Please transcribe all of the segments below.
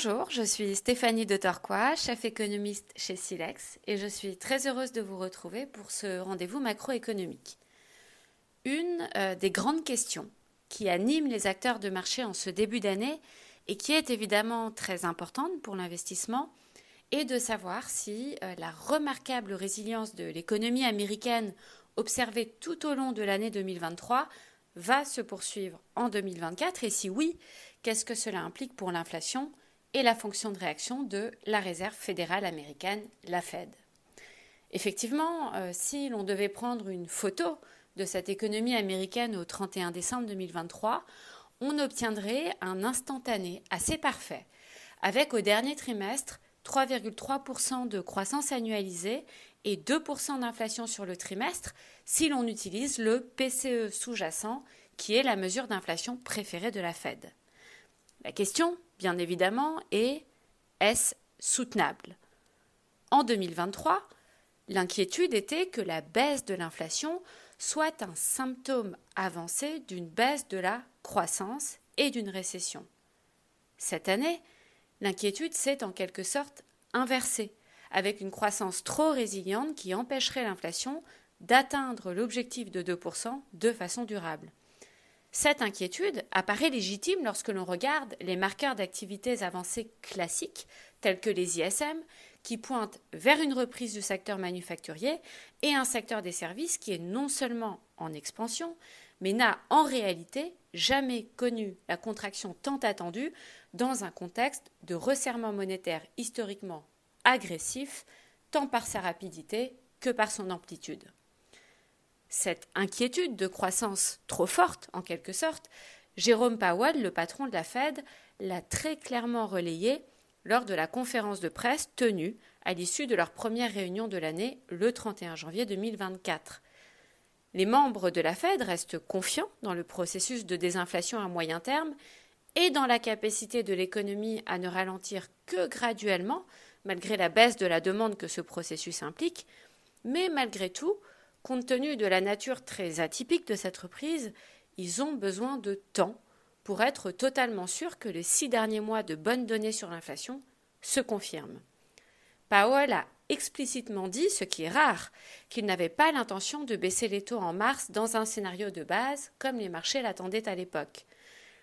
Bonjour, je suis Stéphanie de Torquois, chef économiste chez Silex, et je suis très heureuse de vous retrouver pour ce rendez-vous macroéconomique. Une euh, des grandes questions qui anime les acteurs de marché en ce début d'année et qui est évidemment très importante pour l'investissement est de savoir si euh, la remarquable résilience de l'économie américaine observée tout au long de l'année 2023 va se poursuivre en 2024 et si oui, qu'est-ce que cela implique pour l'inflation et la fonction de réaction de la Réserve fédérale américaine, la Fed. Effectivement, euh, si l'on devait prendre une photo de cette économie américaine au 31 décembre 2023, on obtiendrait un instantané assez parfait, avec au dernier trimestre 3,3% de croissance annualisée et 2% d'inflation sur le trimestre si l'on utilise le PCE sous-jacent, qui est la mesure d'inflation préférée de la Fed. La question, bien évidemment, est est-ce soutenable? En 2023, l'inquiétude était que la baisse de l'inflation soit un symptôme avancé d'une baisse de la croissance et d'une récession. Cette année, l'inquiétude s'est en quelque sorte inversée, avec une croissance trop résiliente qui empêcherait l'inflation d'atteindre l'objectif de 2% de façon durable. Cette inquiétude apparaît légitime lorsque l'on regarde les marqueurs d'activités avancées classiques, tels que les ISM, qui pointent vers une reprise du secteur manufacturier et un secteur des services qui est non seulement en expansion, mais n'a en réalité jamais connu la contraction tant attendue dans un contexte de resserrement monétaire historiquement agressif, tant par sa rapidité que par son amplitude. Cette inquiétude de croissance trop forte, en quelque sorte, Jérôme Powell, le patron de la Fed, l'a très clairement relayée lors de la conférence de presse tenue à l'issue de leur première réunion de l'année le 31 janvier 2024. Les membres de la Fed restent confiants dans le processus de désinflation à moyen terme et dans la capacité de l'économie à ne ralentir que graduellement, malgré la baisse de la demande que ce processus implique, mais malgré tout, compte tenu de la nature très atypique de cette reprise, ils ont besoin de temps pour être totalement sûrs que les six derniers mois de bonnes données sur l'inflation se confirment. Powell a explicitement dit, ce qui est rare, qu'il n'avait pas l'intention de baisser les taux en mars dans un scénario de base comme les marchés l'attendaient à l'époque.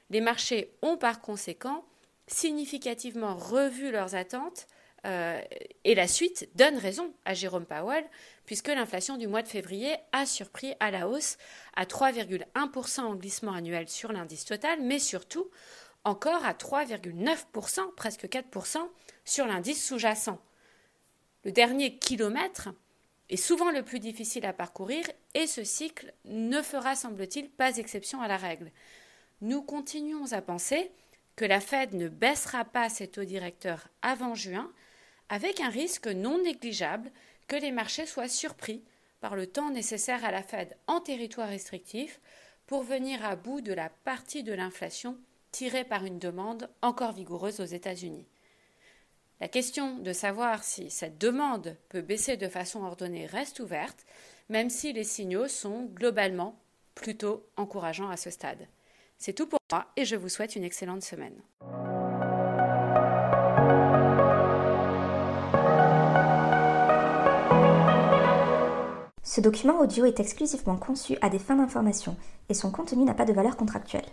Les marchés ont par conséquent significativement revu leurs attentes euh, et la suite donne raison à Jérôme Powell, puisque l'inflation du mois de février a surpris à la hausse à 3,1% en glissement annuel sur l'indice total, mais surtout encore à 3,9%, presque 4% sur l'indice sous-jacent. Le dernier kilomètre est souvent le plus difficile à parcourir et ce cycle ne fera, semble-t-il, pas exception à la règle. Nous continuons à penser que la Fed ne baissera pas ses taux directeurs avant juin, avec un risque non négligeable que les marchés soient surpris par le temps nécessaire à la Fed en territoire restrictif pour venir à bout de la partie de l'inflation tirée par une demande encore vigoureuse aux États-Unis. La question de savoir si cette demande peut baisser de façon ordonnée reste ouverte, même si les signaux sont globalement plutôt encourageants à ce stade. C'est tout pour moi et je vous souhaite une excellente semaine. Ce document audio est exclusivement conçu à des fins d'information et son contenu n'a pas de valeur contractuelle.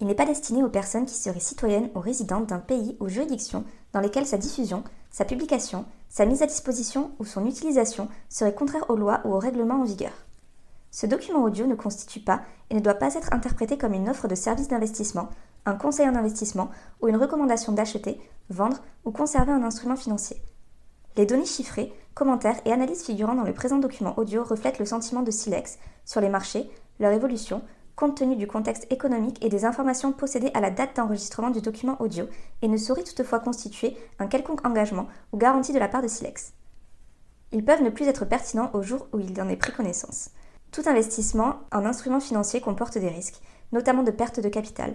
Il n'est pas destiné aux personnes qui seraient citoyennes ou résidentes d'un pays ou juridiction dans lesquelles sa diffusion, sa publication, sa mise à disposition ou son utilisation seraient contraires aux lois ou aux règlements en vigueur. Ce document audio ne constitue pas et ne doit pas être interprété comme une offre de service d'investissement, un conseil en investissement ou une recommandation d'acheter, vendre ou conserver un instrument financier. Les données chiffrées, commentaires et analyses figurant dans le présent document audio reflètent le sentiment de Silex sur les marchés, leur évolution, compte tenu du contexte économique et des informations possédées à la date d'enregistrement du document audio, et ne sauraient toutefois constituer un quelconque engagement ou garantie de la part de Silex. Ils peuvent ne plus être pertinents au jour où il en est pris connaissance. Tout investissement en instruments financiers comporte des risques, notamment de perte de capital,